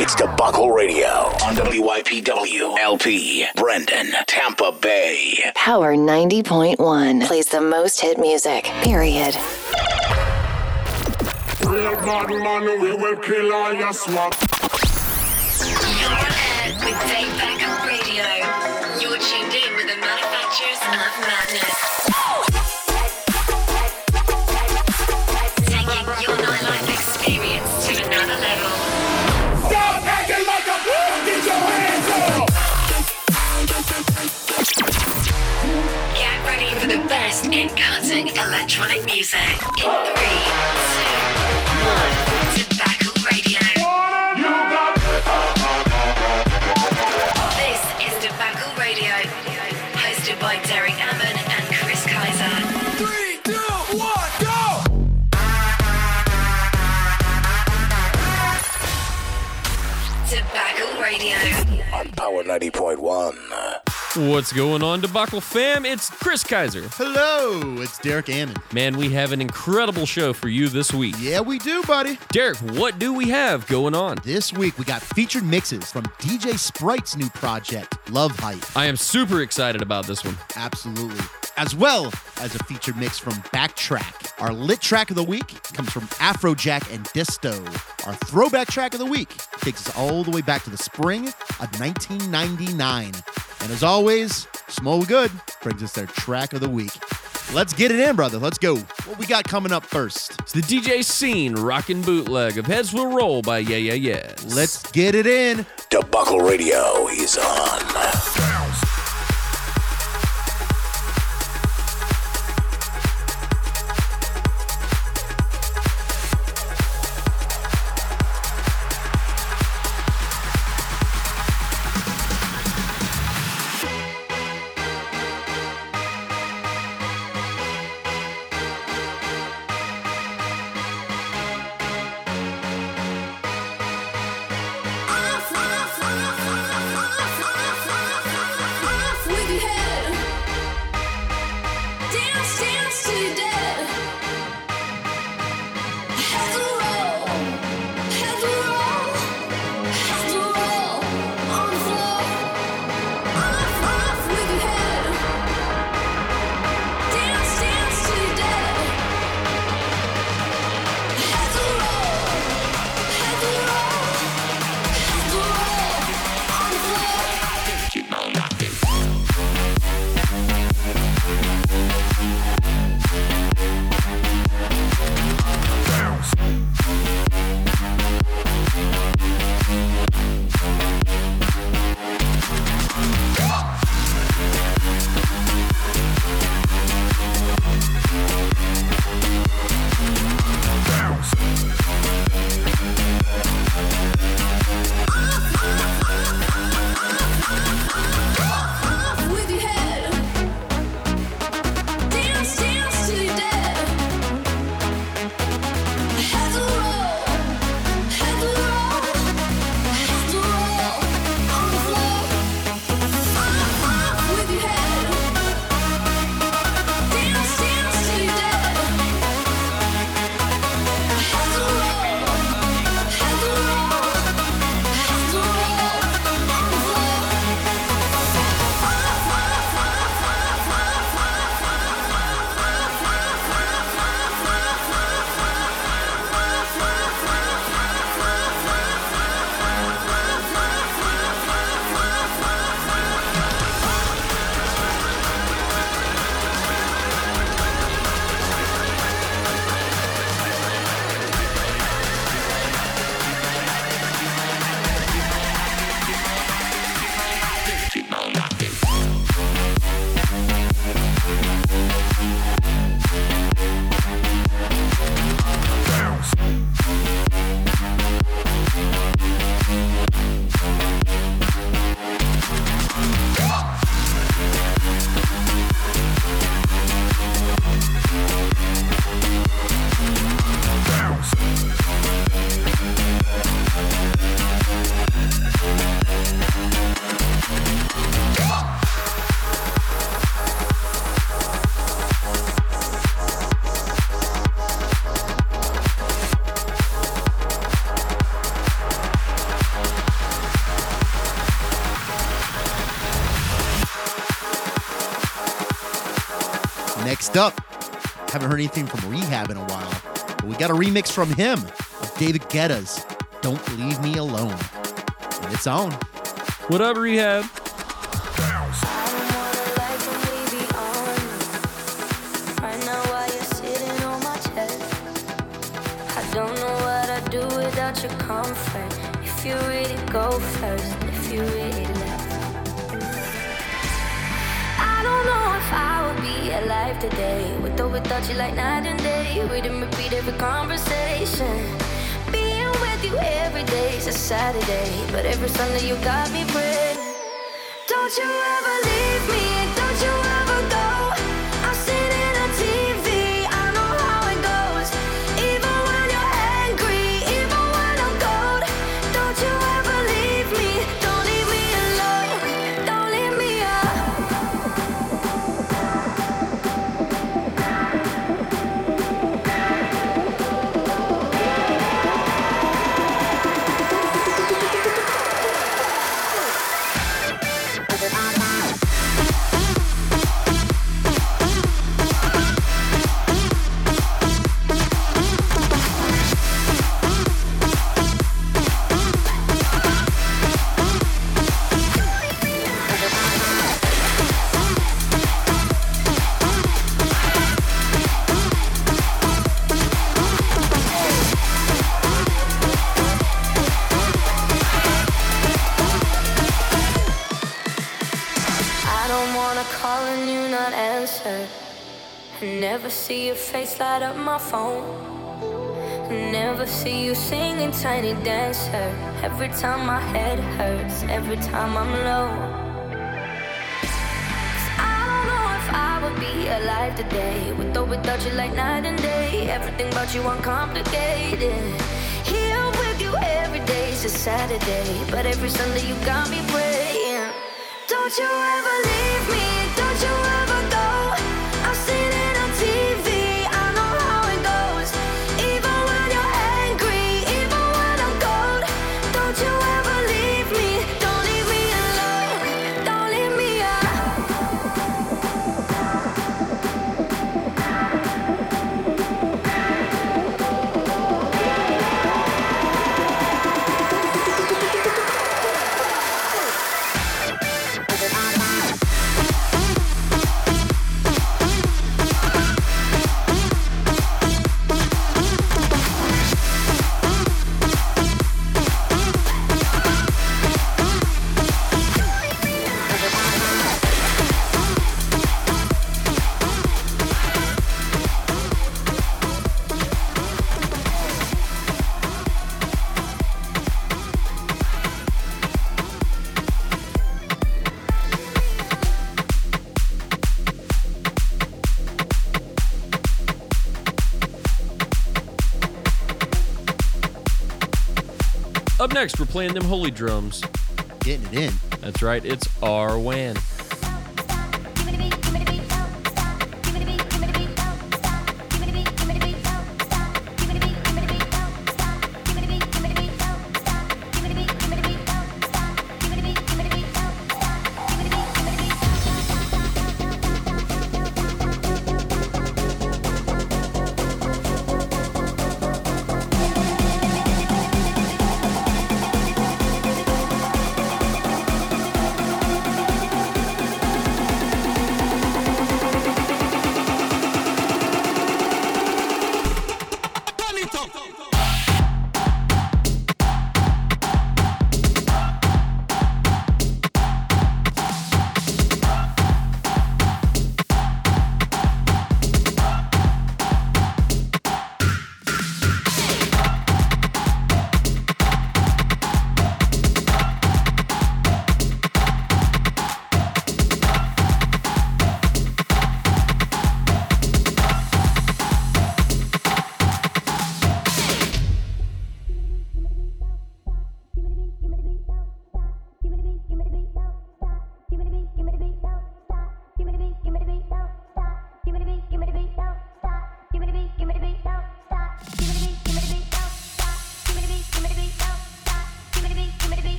It's Debacle Radio on WYPW LP, Brandon, Tampa Bay. Power 90.1 plays the most hit music, period. Real bad man, we will kill all your swap. The best in cutting electronic music. In three, two, one. Debacle Radio. This is Debacle Radio, hosted by Derek Ammon and Chris Kaiser. three, two, one, go! Debacle Radio. On Power 90.1. What's going on, Debacle fam? It's Chris Kaiser. Hello, it's Derek Ammon. Man, we have an incredible show for you this week. Yeah, we do, buddy. Derek, what do we have going on? This week we got featured mixes from DJ Sprite's new project, Love Hype. I am super excited about this one. Absolutely. As well as a featured mix from Backtrack. Our lit track of the week comes from Afrojack and Disto. Our throwback track of the week takes us all the way back to the spring of 1999. And as always, Small Good brings us their track of the week. Let's get it in, brother. Let's go. What we got coming up first? It's the DJ scene rockin' bootleg of Heads Will Roll by Yeah Yeah Yeahs. Let's get it in. Debacle Radio is on. Next up, haven't heard anything from R3HAB in a while, but we got a remix from him of David Guetta's Don't Leave Me Alone. And it's on. What up, R3HAB? Today. With or without you, like night and day. Read and repeat every conversation. Being with you every day is a Saturday. But every Sunday, you got me praying. Don't you face light up my phone. Never see you singing tiny dancer. Every time my head hurts, every time I'm low. I don't know if I would be alive today. With or without you, like night and day. Everything about you uncomplicated. Here with you every day is a Saturday. But every Sunday you got me praying. Next, we're playing them holy drums. Getting it in. That's right, it's R-WAN. Party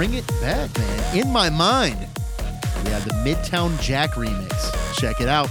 bring it back, man. In my mind, we have the Midtown Jack remix. Check it out.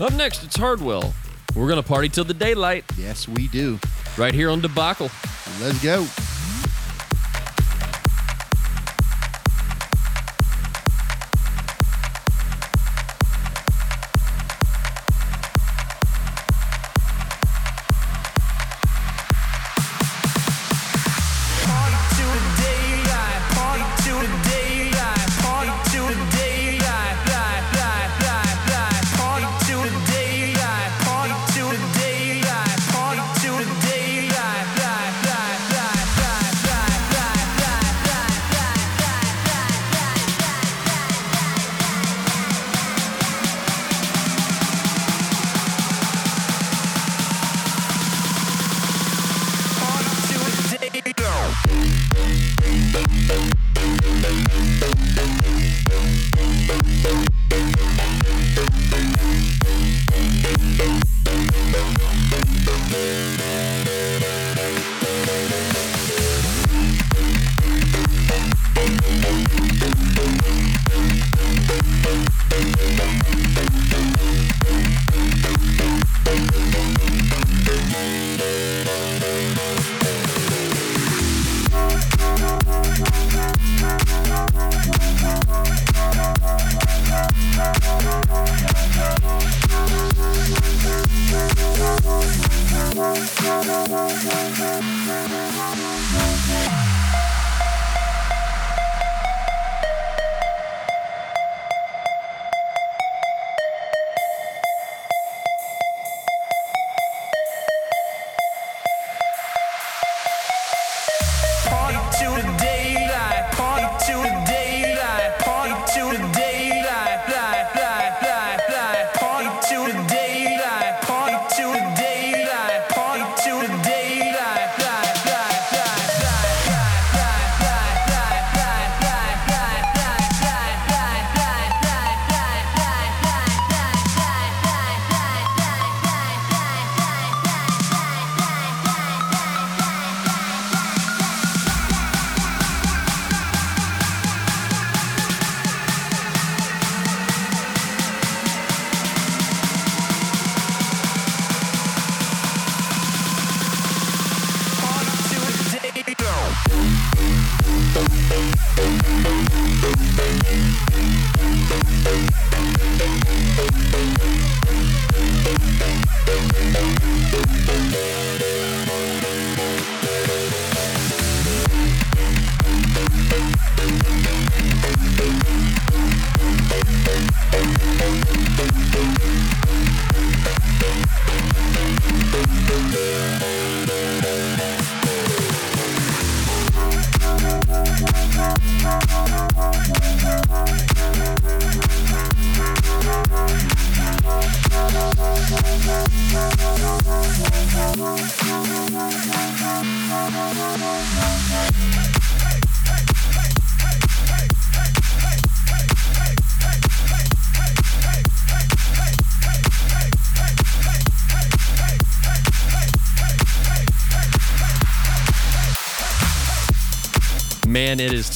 Up next, it's Hardwell. We're going to party till the daylight. Yes, we do. Right here on Debacle. Let's go.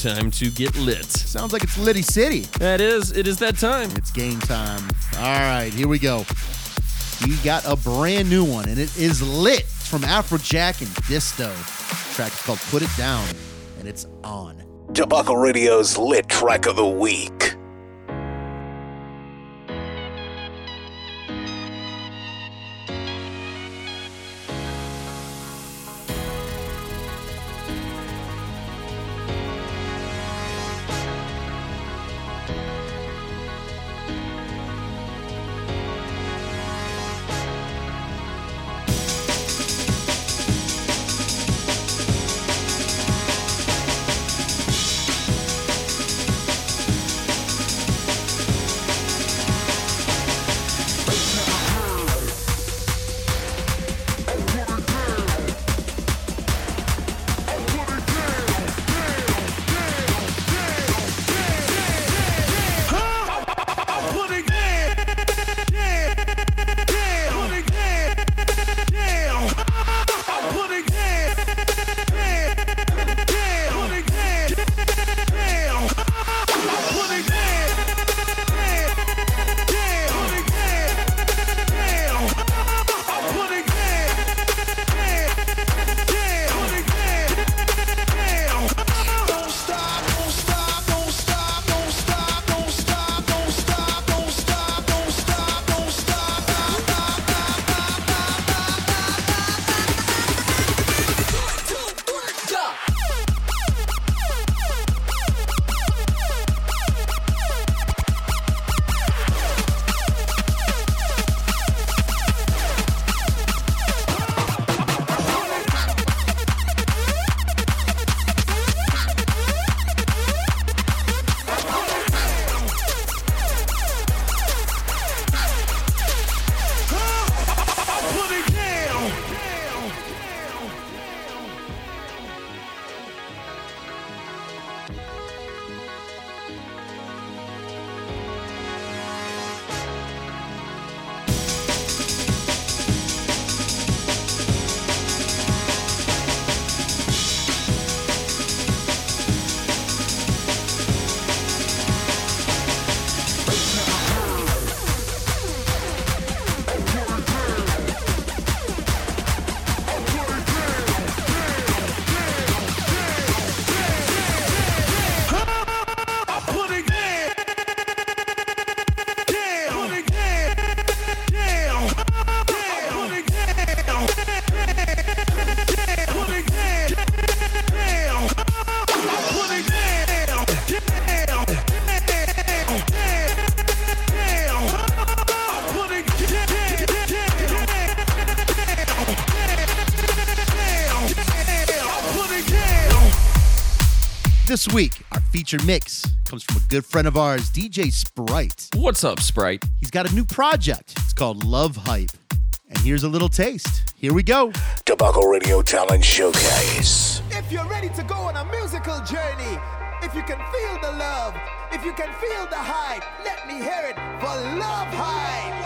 Time to get lit. Sounds like it's Liddy City. That is, it is that time. It's game time. All right, here we go. We got a brand new one, and it is lit. It's from Afrojack and Disto. The track is called Put It Down, and it's on. Debacle Radio's lit track of the week. This week, our featured mix comes from a good friend of ours, DJ Sprite. What's up, Sprite? He's got a new project. It's called Love Hype. And here's a little taste. Here we go. Debacle Radio Talent Showcase. If you're ready to go on a musical journey, if you can feel the love, if you can feel the hype, let me hear it for Love Hype.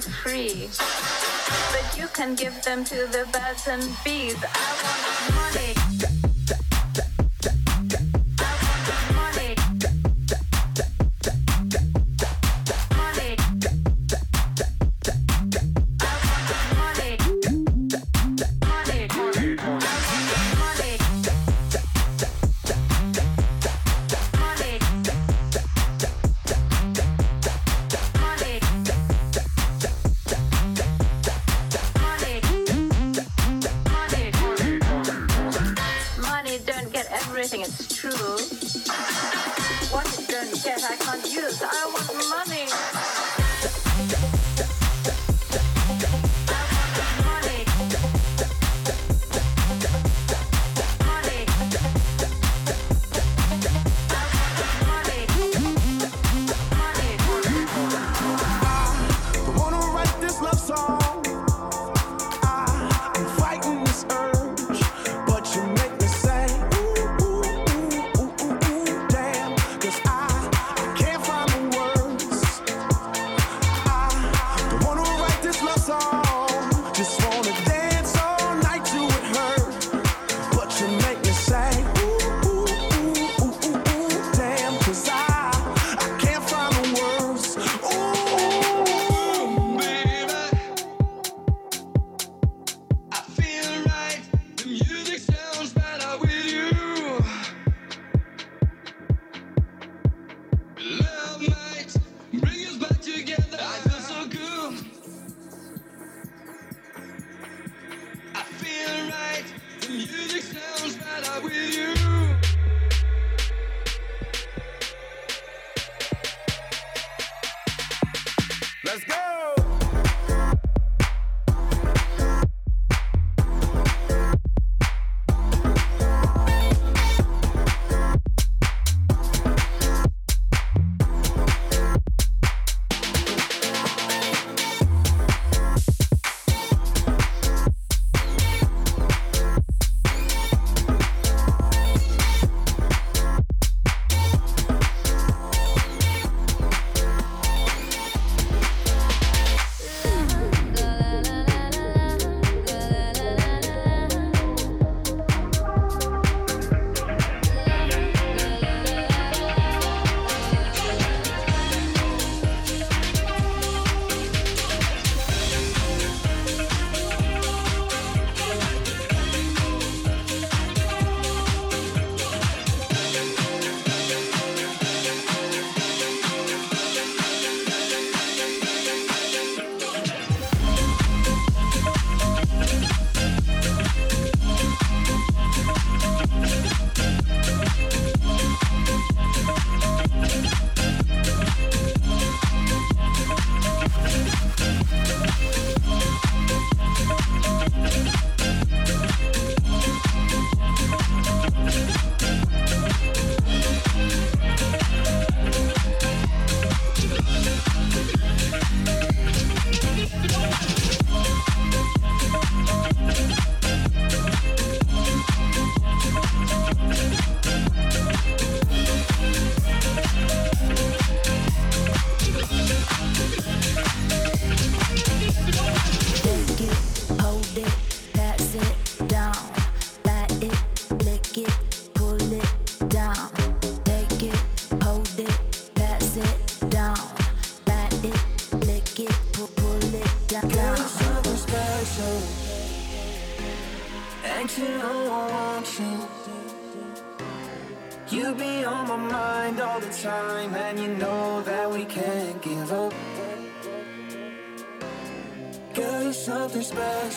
For free. But you can give them to the birds and bees. I want money.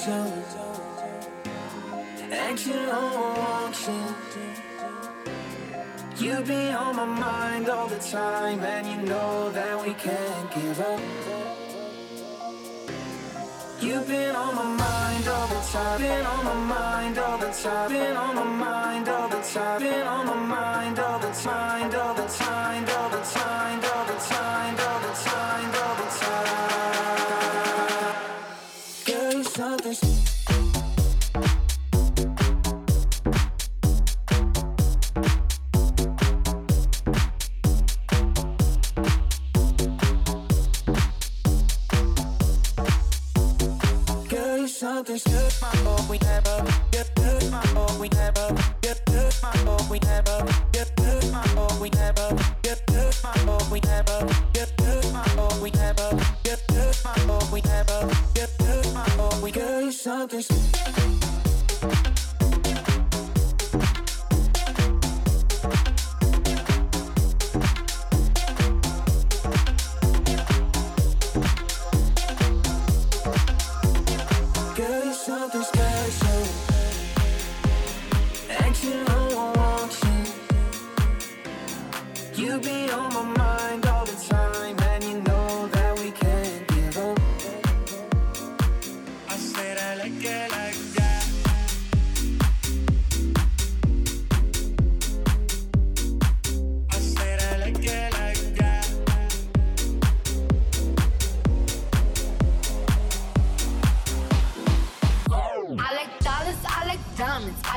Know I want you. You be on my mind all the time, and you know that we can't give up. You've been on my mind all the time, been on my mind all the time, been on my mind all the time,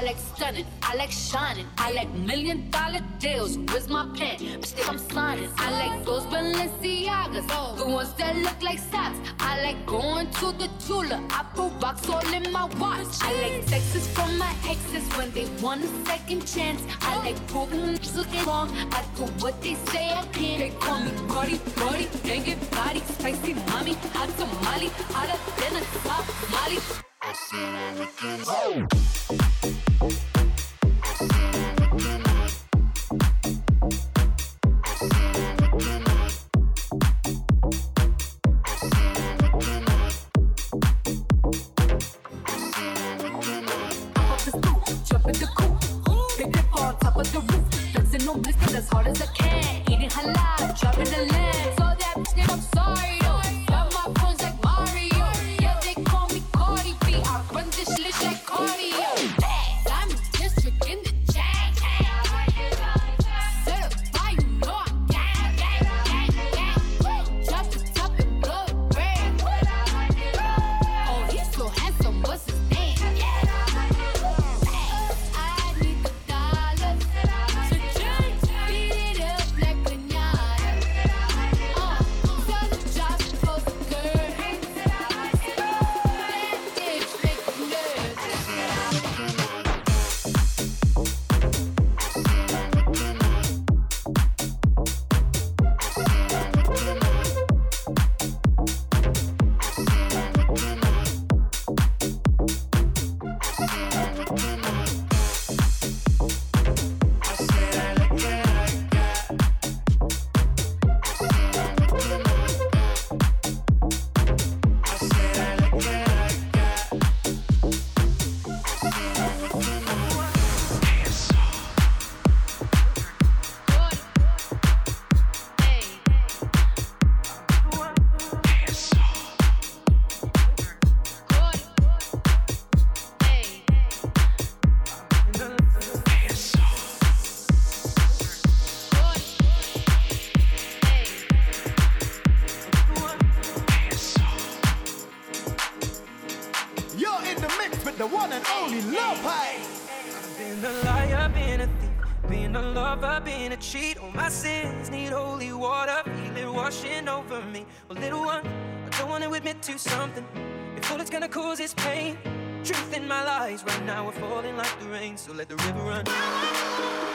I like stunning, I like shining, I like million dollar deals. Where's my pen? Bitch, think I'm signing. I like those Balenciagas, the ones that look like socks. I like going to the Tula, I put rocks all in my watch. I like texts from my exes when they want a second chance. I like proving looking wrong. I do what they say I can. They call me Cardi, Cardi, banging body, spicy mommy, hot tamale, hotter than a Somali. I said I look good. Wanna admit to something. All it's gonna cause is pain, truth in my lies right now we're falling like the rain. So let the river run.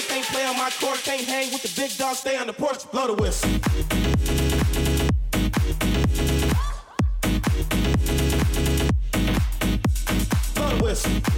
They can't play on my court, can't hang with the big dogs, stay on the porch, blow the whistle. Blow the whistle.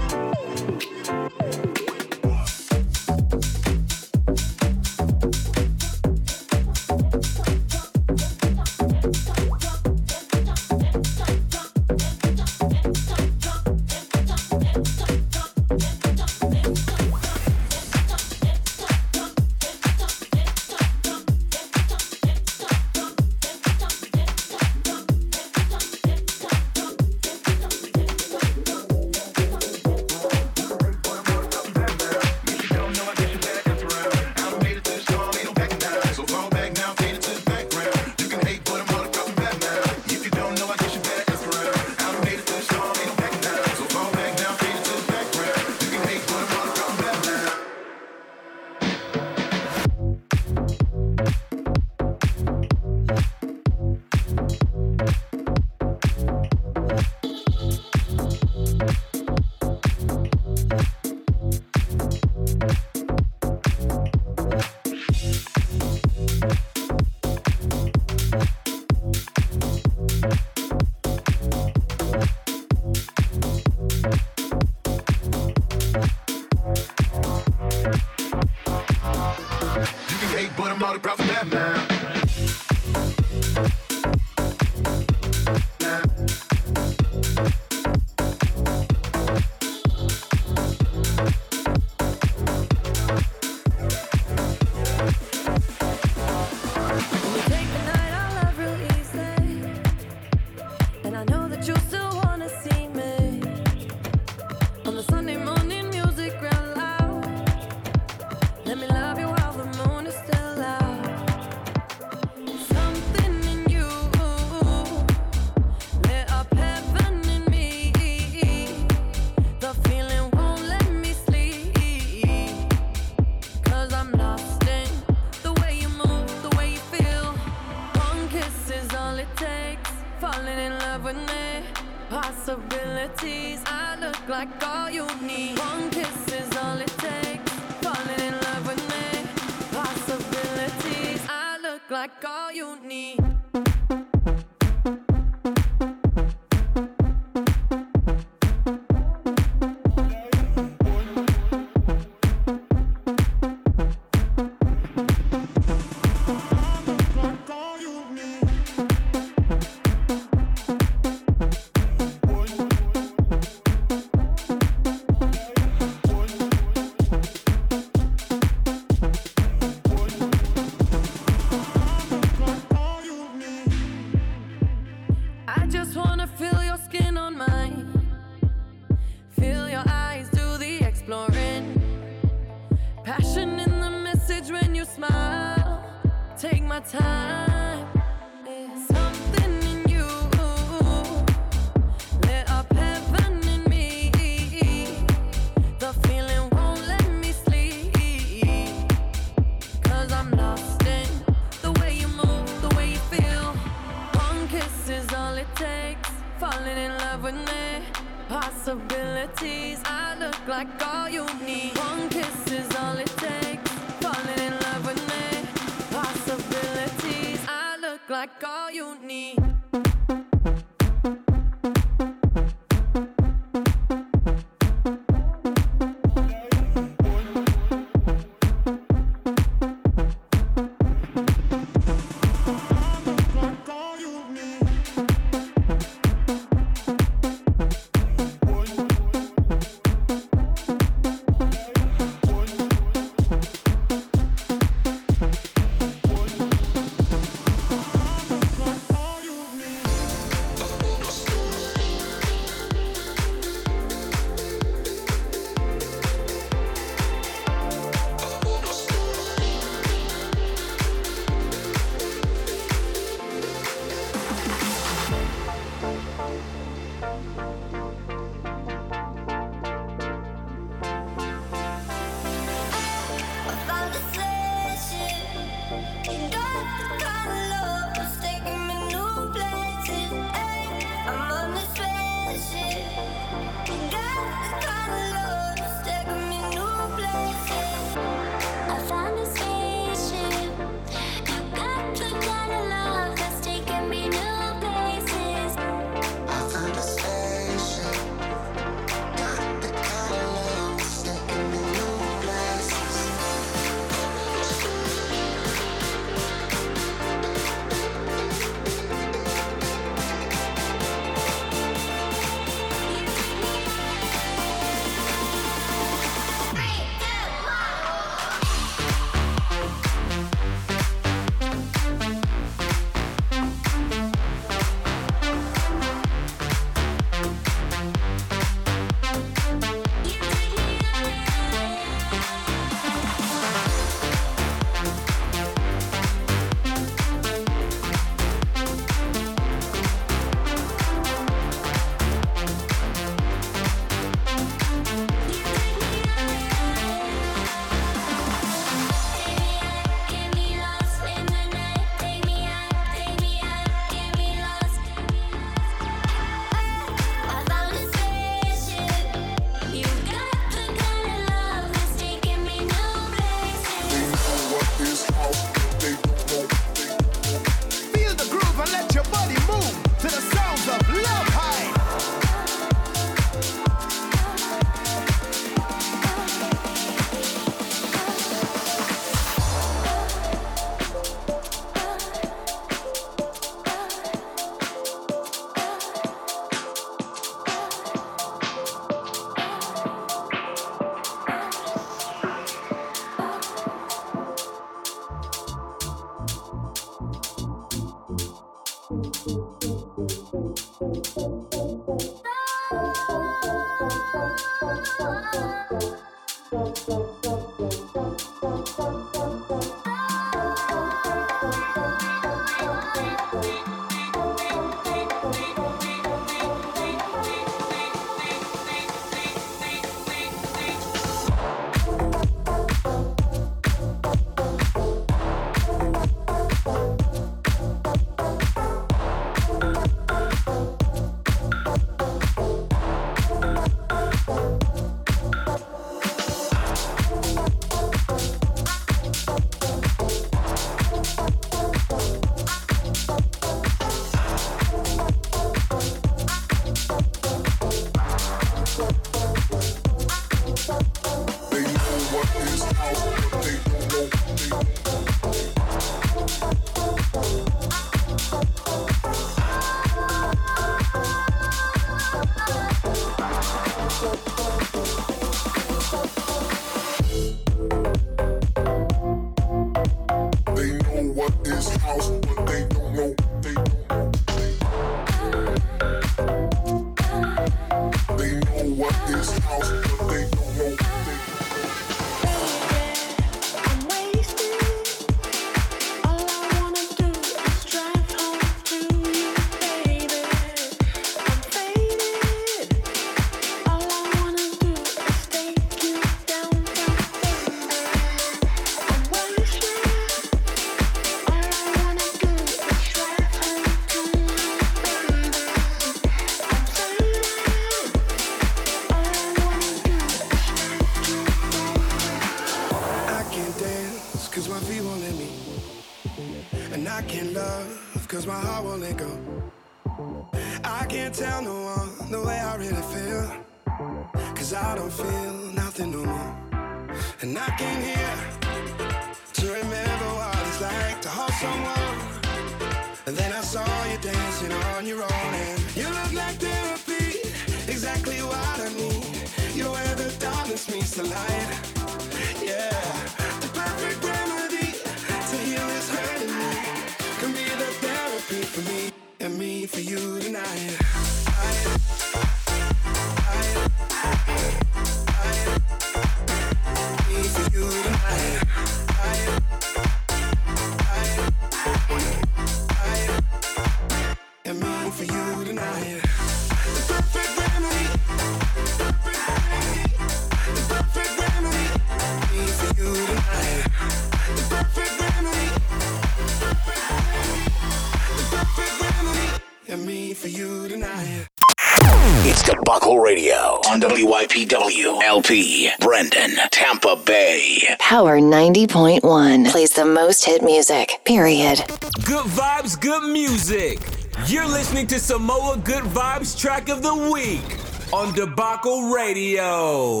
Brendan, Tampa Bay. Power 90.1 plays the most hit music, period. Good vibes, good music. You're listening to Samoa Good Vibes track of the week on Debacle Radio.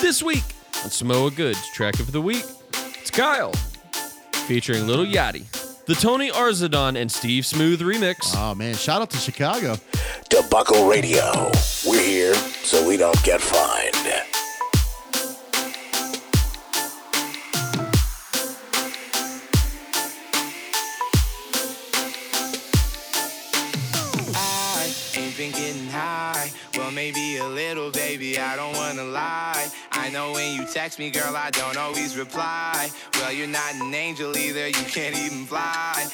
This week on Samoa Goods track of the week, it's Kyle featuring Little Yachty, the Tony Arzadon and Steve Smooth remix. Oh man, shout out to Chicago. Debacle Radio. We're here so we don't get maybe a little, baby. I don't wanna lie. I know when you text me, girl, I don't always reply. Well, you're not an angel either. You can't even fly.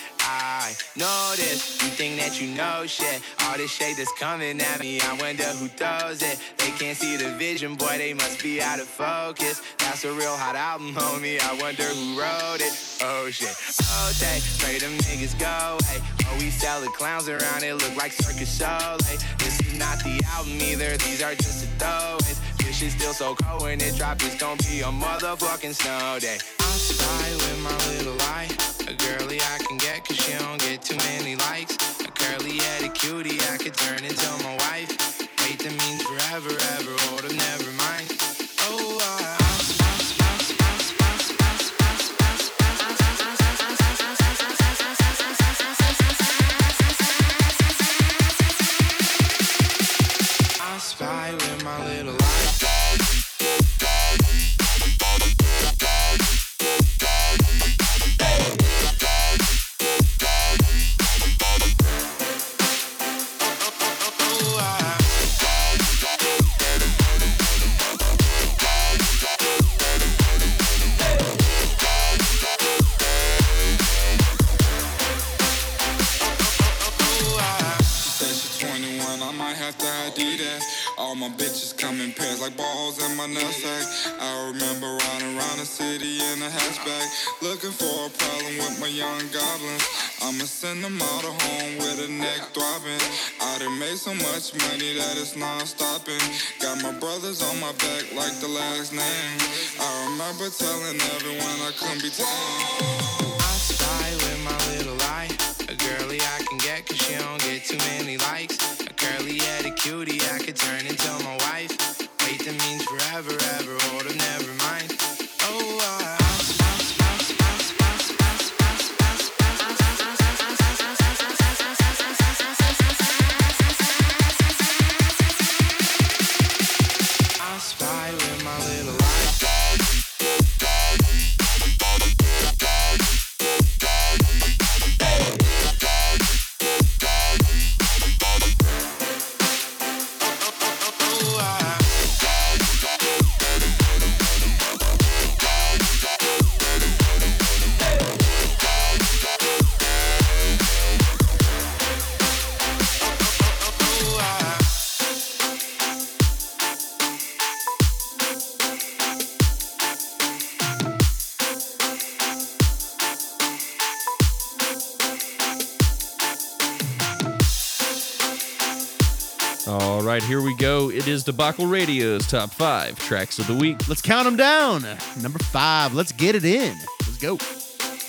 I know this. You think that you know shit. All this shade that's coming at me. I wonder who throws it. They can't see the vision, boy. They must be out of focus. That's a real hot album, homie. I wonder who wrote it. Oh shit. Oh, okay, pray them niggas go away. Oh, we sell the clowns around it. Look like circus. Like, this is not the album either. These are just the throwaways. This shit's still so cold when it drops. It's gonna be a motherfucking snow day. I'm spy with my little light. She don't get too many likes. A curly headed a looking for a problem with my young goblins. I'ma send them all to home with a neck throbbing. I done made so much money that it's non-stopping. Got my brothers on my back like the last name. I remember telling everyone I couldn't be tamed. I spy with my little light. A girly I can get cause she don't get too many likes. A curly headed cutie I could here we go. It is Debacle Radio's top five tracks of the week. Let's count them down. Number five. Let's get it in. Let's go.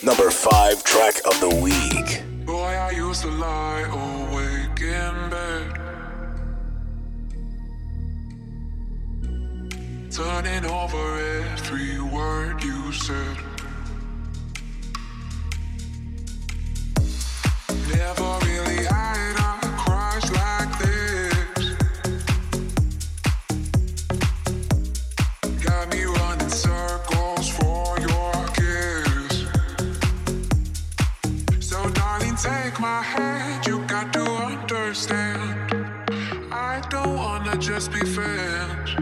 Number five track of the week. Boy, I used to lie awake in bed. Turning over every word you said. Never really had take my hand. You got to understand. I don't wanna just be friends.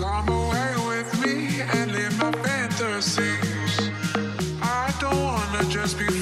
Come away with me and live my fantasies. I don't wanna just be friends.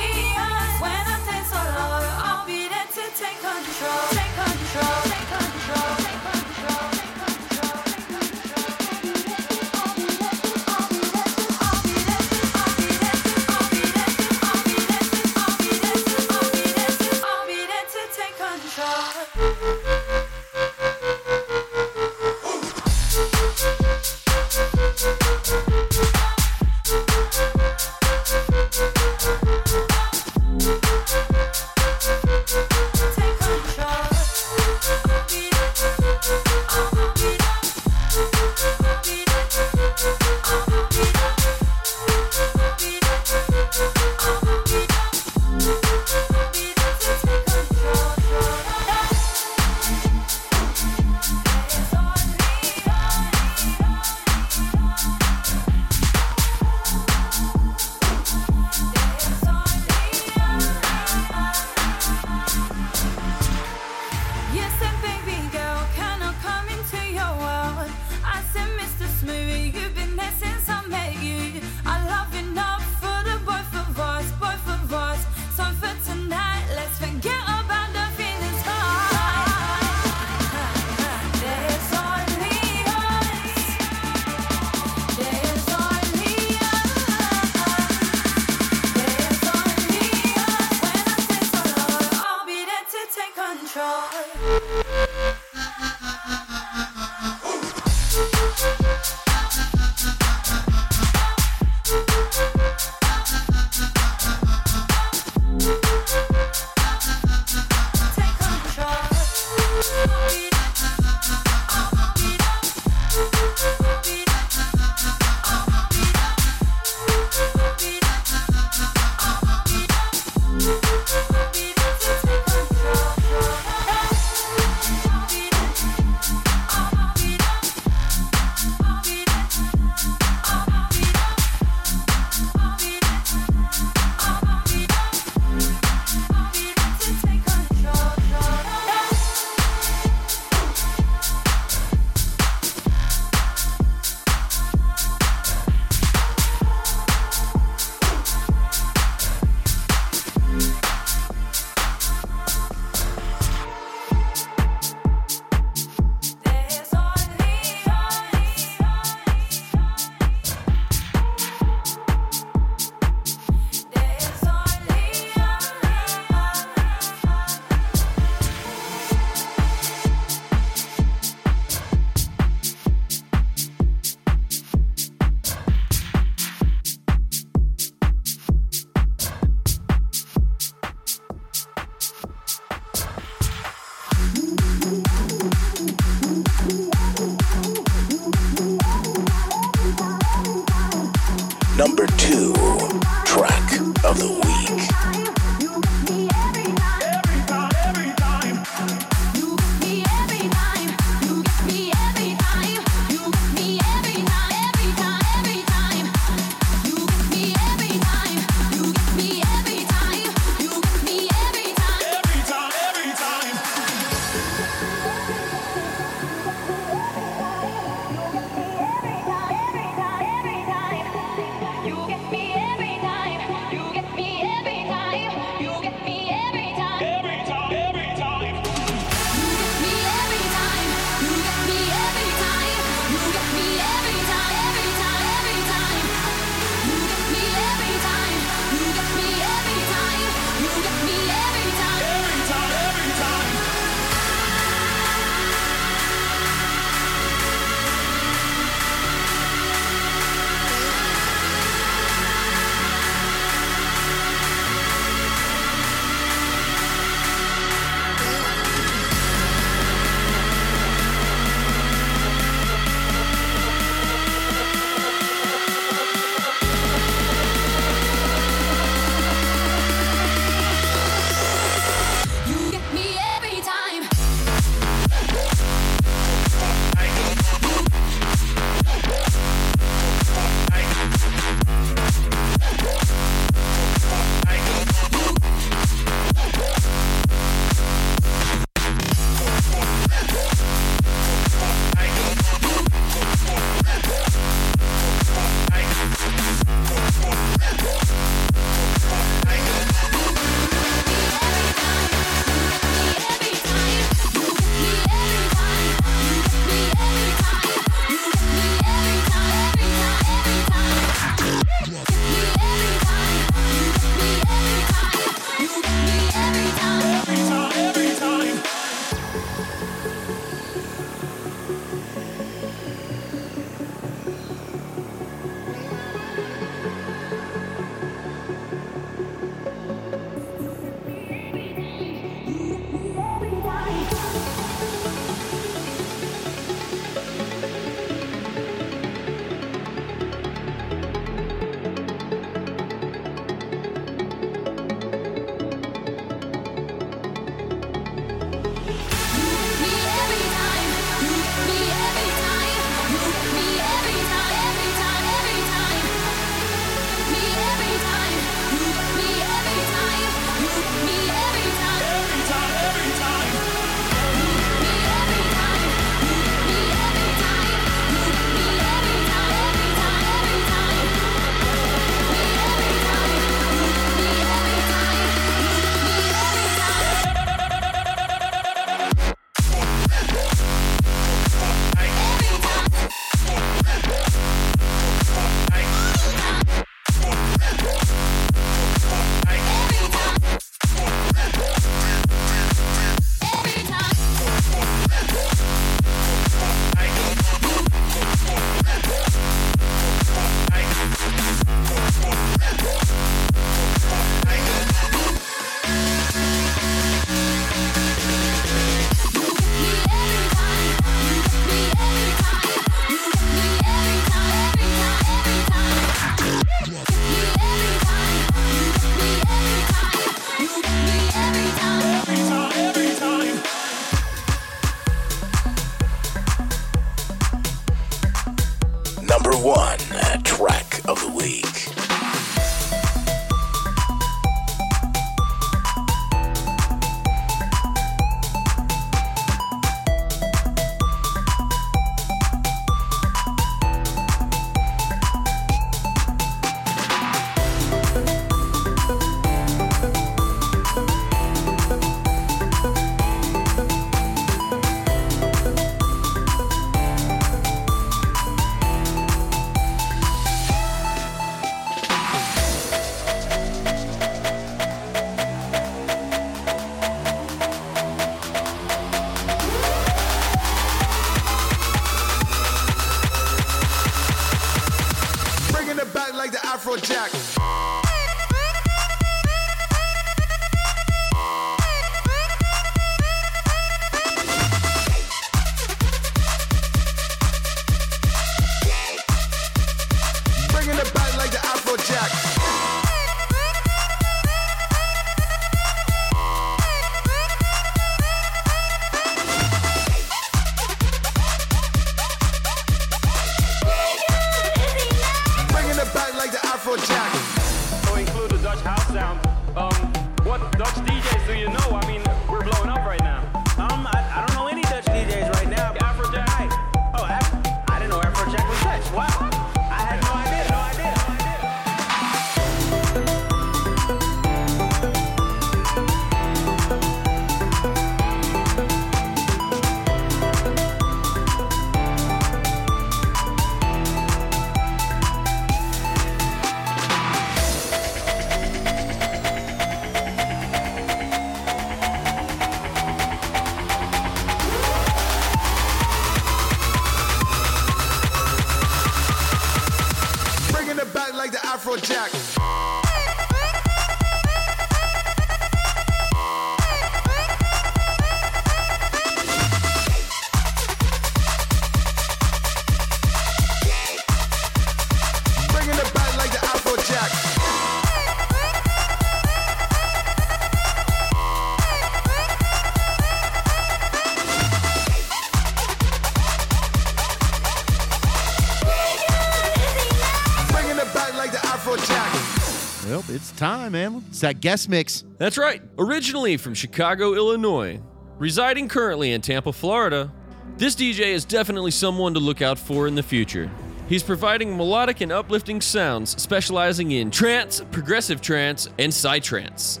Time, man. It's that guest mix. That's right. Originally from Chicago, Illinois, residing currently in Tampa, Florida, this DJ is definitely someone to look out for in the future. He's providing melodic and uplifting sounds, specializing in trance, progressive trance, and psytrance.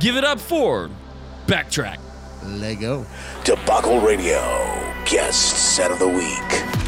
Give it up for Backtrack. Lego. Debacle Radio, guest set of the week.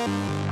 When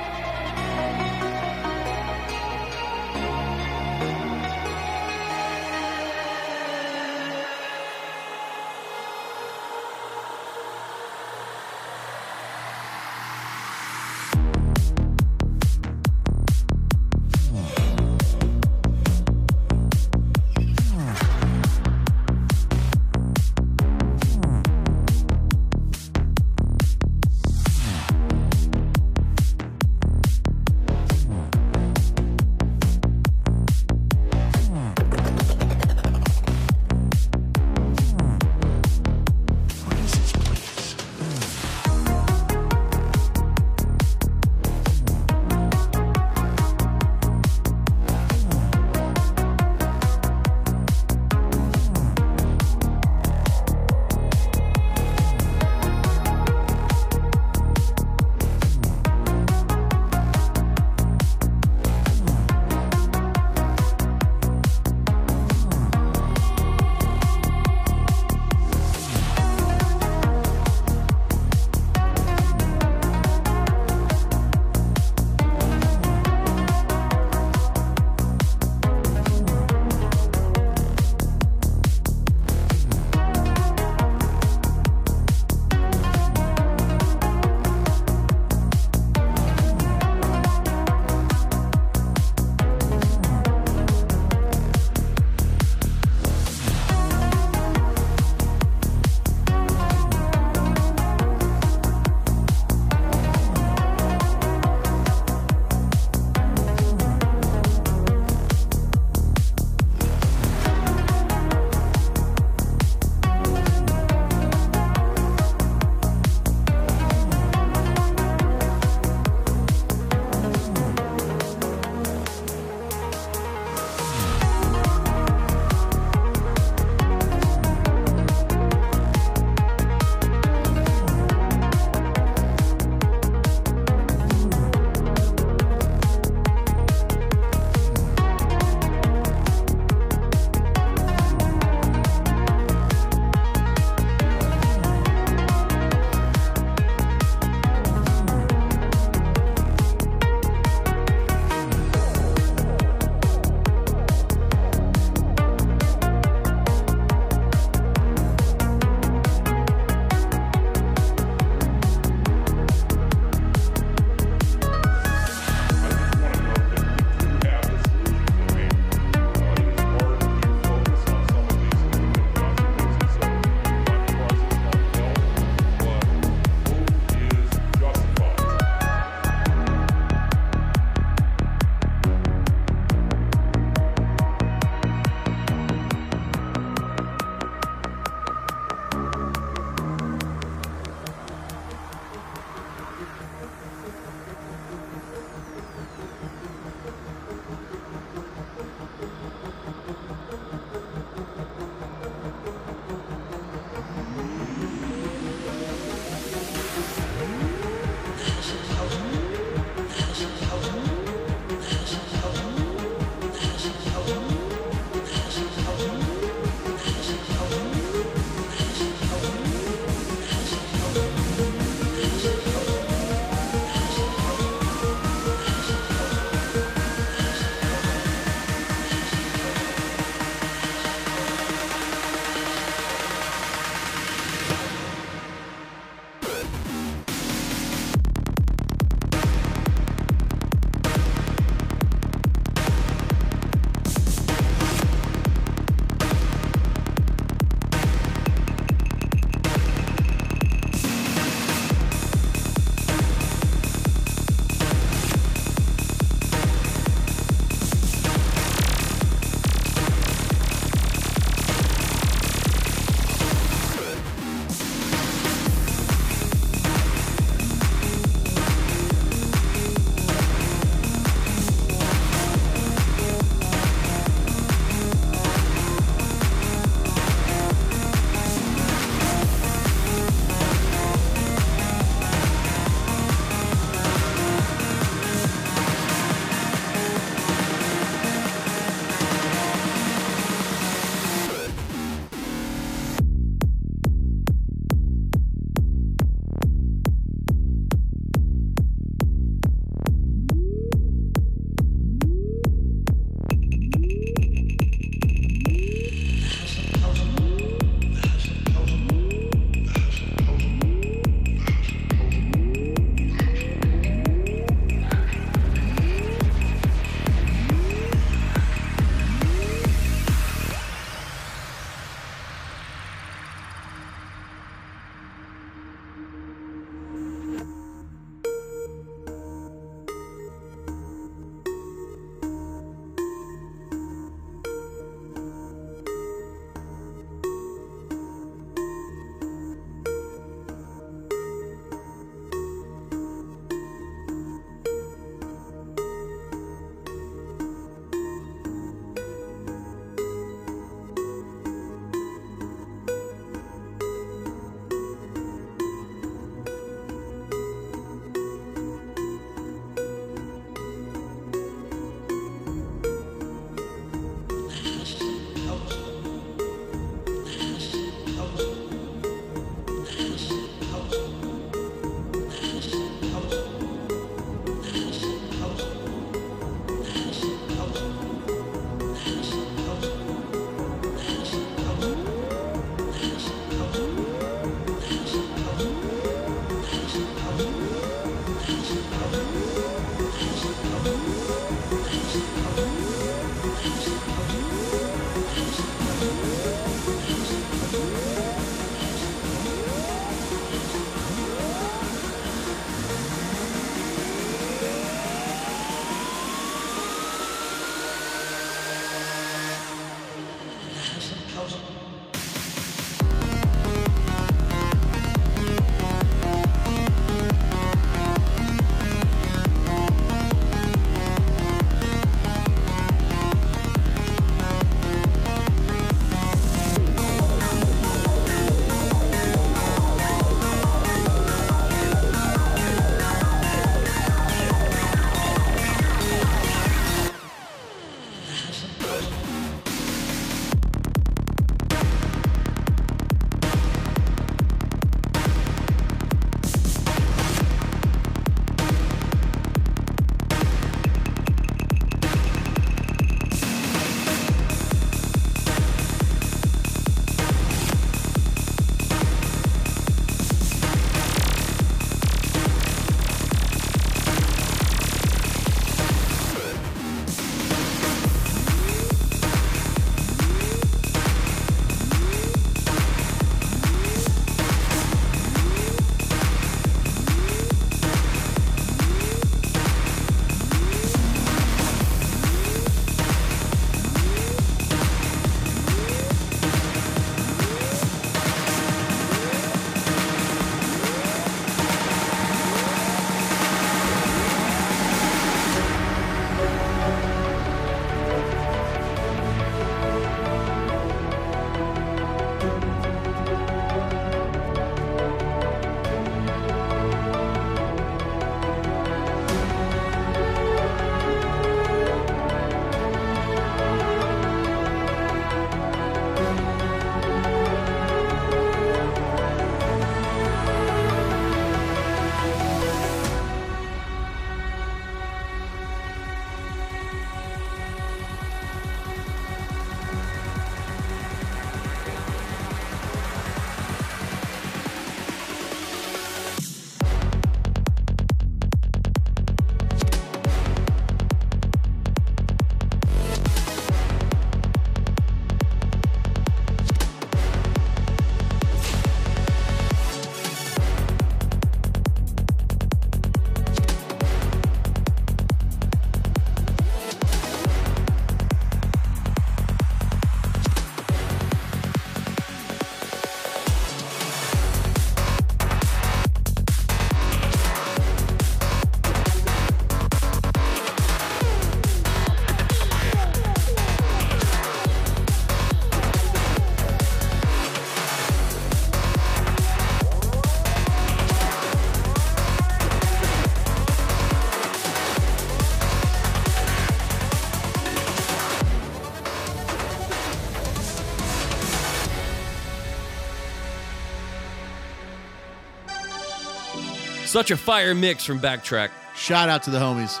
Such a fire mix from Backtrack. Shout out to the homies.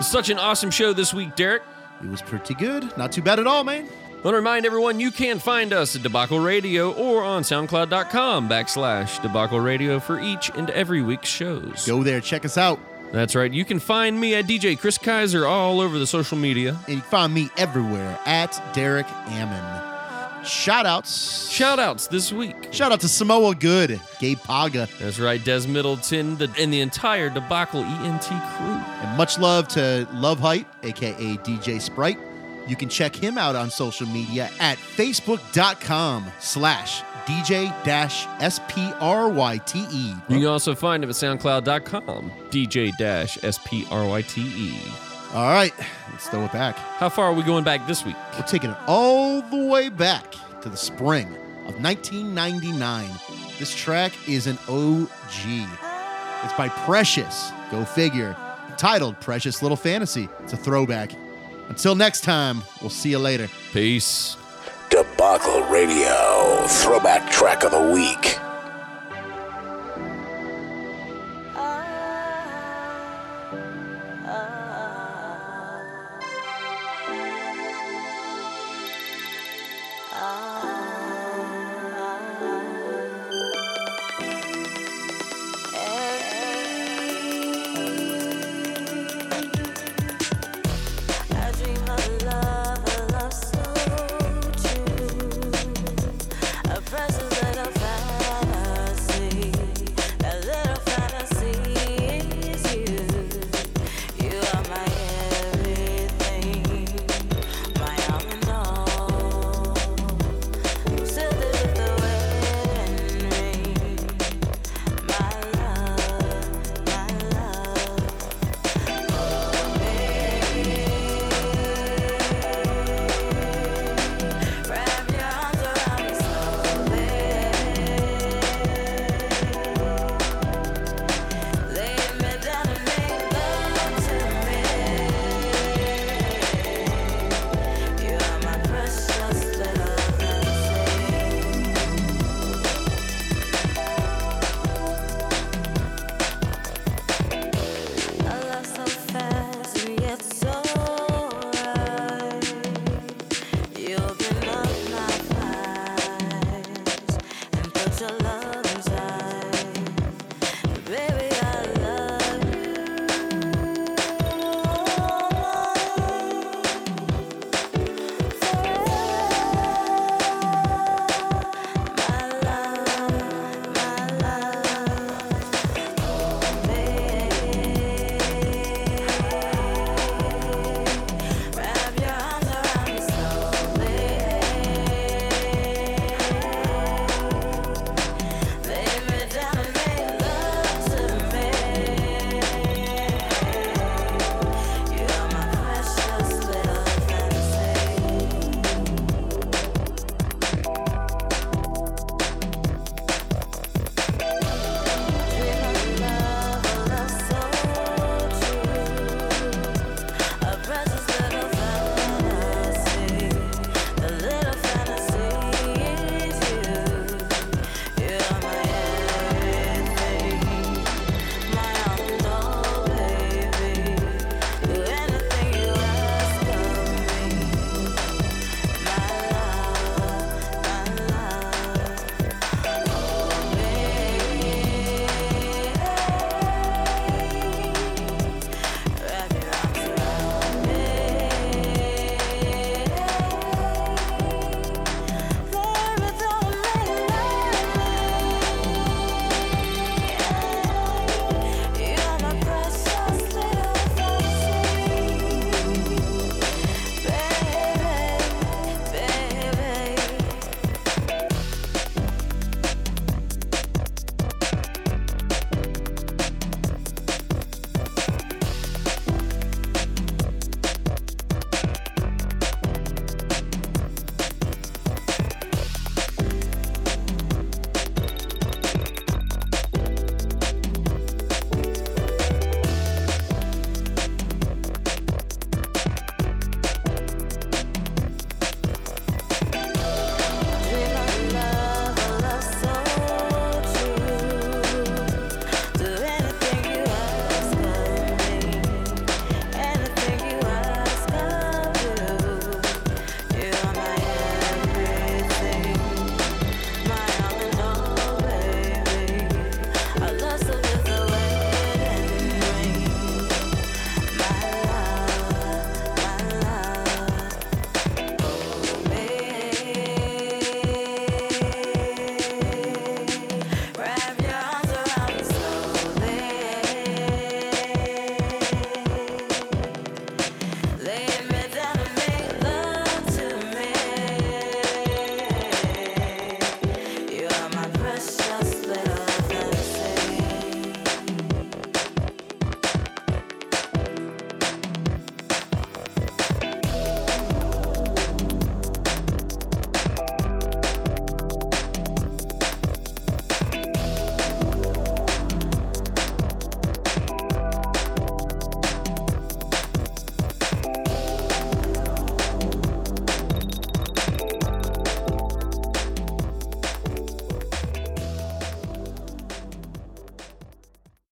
Such an awesome show this week, Derek. It was pretty good. Not too bad at all, man. Want to remind everyone you can find us at Debacle Radio or on SoundCloud.com backslash Debacle Radio for each and every week's shows. Go there, check us out. That's right. You can find me at DJ Chris Kaiser all over the social media. And you can find me everywhere at Derek Ammon. Shout outs. Shout outs this week. Shout out to Samoa Good, Gabe Paga. That's right, Des Middleton, the, and the entire Debacle ENT crew. And much love to Love Hype, aka DJ Spryte. You can check him out on social media at facebook.com slash DJ S-P-R-Y-T-E. You can also find him at SoundCloud.com, DJ S-P-R-Y-T-E. All right, let's throw it back. How far are we going back this week? We're taking it all the way back to the spring of 1999. This track is an OG. It's by Precious, go figure, titled Precious Little Fantasy. It's a throwback. Until next time, we'll see you later. Peace. Debacle Radio, throwback track of the week.